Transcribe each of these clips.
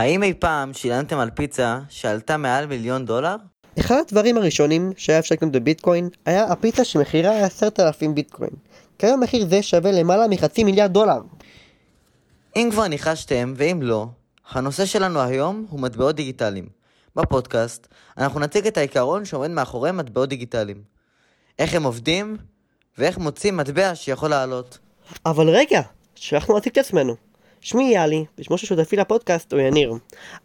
האם אי פעם שילמתם על פיצה שעלתה מעל מיליון דולר? אחד הדברים הראשונים שהיה אפשר לקנות בביטקוין היה הפיצה שמחירה היה 10,000 ביטקוין. כיום מחיר זה שווה למעלה מחצי מיליארד דולר. אם כבר ניחשתם, ואם לא, הנושא שלנו היום הוא מטבעות דיגיטליים. בפודקאסט אנחנו נציג את העיקרון שעומד מאחורי מטבעות דיגיטליים. איך הם עובדים, ואיך מוצאים מטבע שיכול לעלות. אבל רגע, שאנחנו נציג את עצמנו. שמי יאלי, ושמו של שותפי לפודקאסט הוא יניר.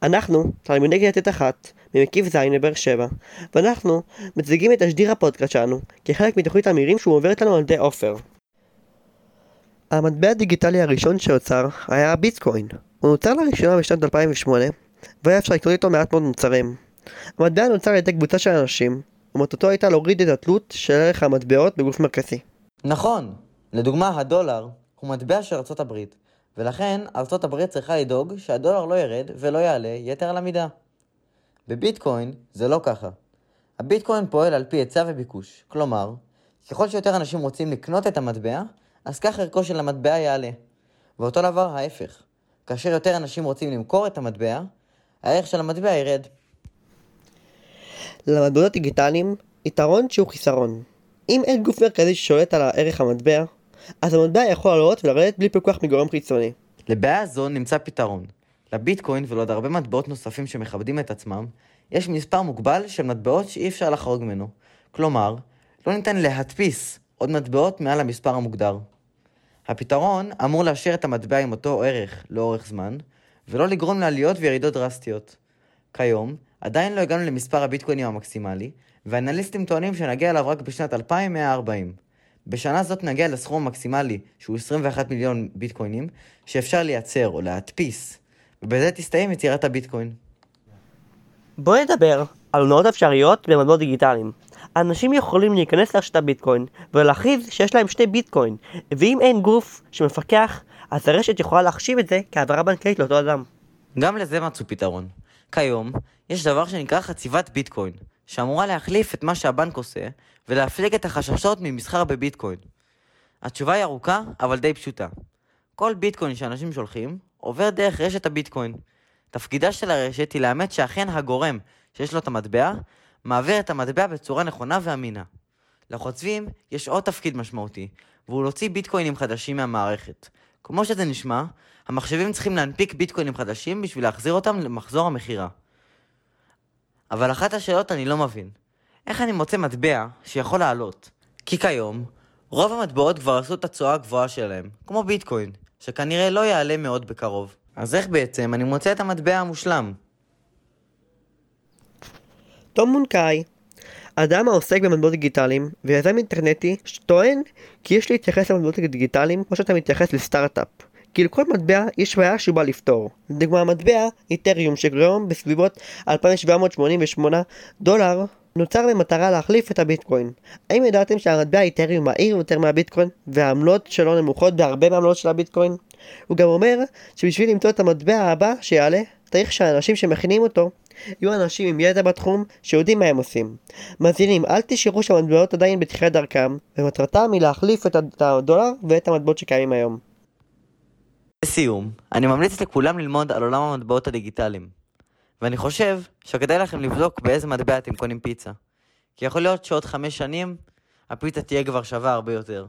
אנחנו תלמידי כיתה ט' אחת, ממקיף ז' בבאר שבע, ואנחנו מציגים את תשדיר הפודקאסט שלנו, כחלק מתוכנית המירים שהוא עובר איתנו על ידי עופר. המטבע הדיגיטלי הראשון שיוצר היה הביטקוין. הוא נוצר לראשונה בשנת 2008, והיה אפשר לקנות איתו מעט מאוד מוצרים. המטבע נוצר על ידי קבוצה של אנשים, ומטרתו הייתה להוריד את התלות של ערך המטבעות בגוף מרכזי. נכון, לדוגמה הדולר הוא מטבע של ארצות הברית, ולכן ארצות הברית צריכה לדאוג שהדולר לא ירד ולא יעלה יתר על המידה. בביטקוין זה לא ככה. הביטקוין פועל על פי היצע וביקוש, כלומר, ככל שיותר אנשים רוצים לקנות את המטבע, אז כך ערכו של המטבע יעלה. ואותו דבר ההפך. כאשר יותר אנשים רוצים למכור את המטבע, הערך של המטבע ירד. למטבעות דיגיטליים, יתרון שהוא חיסרון. אם אין גוף מרכזי ששולט על ערך המטבע, אז המטבע יכול לעלות ולרדת בלי פיקוח מגורם חיצוני. לבעיה זו נמצא פתרון. לביטקוין ולעוד הרבה מטבעות נוספים שמכבדים את עצמם, יש מספר מוגבל של מטבעות שאי אפשר לחרוג ממנו. כלומר, לא ניתן להדפיס עוד מטבעות מעל המספר המוגדר. הפתרון אמור להשאיר את המטבע עם אותו ערך לאורך זמן, ולא לגרום לעליות וירידות דרסטיות. כיום, עדיין לא הגענו למספר הביטקוינים המקסימלי, ואנליסטים טוענים שנגיע אליו רק בשנת 2140. בשנה זאת נגיע לסכום המקסימלי, שהוא 21 מיליון ביטקוינים, שאפשר לייצר או להדפיס, ובזה תסתיים יצירת הביטקוין. בואו נדבר על הונאות אפשריות במטבעות דיגיטליים. אנשים יכולים להיכנס לרשת הביטקוין ולהכריז שיש להם שני ביטקוין, ואם אין גוף שמפקח, אז הרשת יכולה להחשיב את זה כהעברה בנקאית לאותו אדם. גם לזה מצאו פתרון. כיום, יש דבר שנקרא חציבת ביטקוין, שאמורה להחליף את מה שהבנק עושה, ולהפליג את החששות ממסחר בביטקוין. התשובה היא ארוכה, אבל די פשוטה. כל ביטקוין שאנשים שולחים, עובר דרך רשת הביטקוין. תפקידה של הרשת היא לאמת שאכן הגורם שיש לו את המטבע, מעביר את המטבע בצורה נכונה ואמינה. לחוצבים יש עוד תפקיד משמעותי, והוא להוציא ביטקוינים חדשים מהמערכת. כמו שזה נשמע, המחשבים צריכים להנפיק ביטקוינים חדשים בשביל להחזיר אותם למחזור המכירה. אבל אחת השאלות אני לא מבין. איך אני מוצא מטבע שיכול לעלות? כי כיום, רוב המטבעות כבר עשו את התשואה הגבוהה שלהם, כמו ביטקוין, שכנראה לא יעלה מאוד בקרוב. אז איך בעצם אני מוצא את המטבע המושלם? תום מונקאי, אדם העוסק במטבעות דיגיטליים ויזם אינטרנטי שטוען כי יש להתייחס למטבעות דיגיטליים כמו שאתה מתייחס לסטארט-אפ. כי לכל מטבע יש בעיה שהוא בא לפתור. לדוגמה המטבע איתריום שכיום בסביבות 2788 דולר נוצר במטרה להחליף את הביטקוין. האם ידעתם שהמטבע איתריום מהיר יותר מהביטקוין והעמלות שלו נמוכות בהרבה מהעמלות של הביטקוין? הוא גם אומר שבשביל למצוא את המטבע הבא שיעלה צריך שהאנשים שמכינים אותו יהיו אנשים עם ידע בתחום שיודעים מה הם עושים. מאזינים, אל תשאירו שהמטבעות עדיין בתחילת דרכם, ומטרתם היא להחליף את הדולר ואת המטבעות שקיימים היום. לסיום, אני ממליץ לכולם ללמוד על עולם המטבעות הדיגיטליים. ואני חושב שכדאי לכם לבדוק באיזה מטבע אתם קונים פיצה. כי יכול להיות שעוד חמש שנים, הפיצה תהיה כבר שווה הרבה יותר.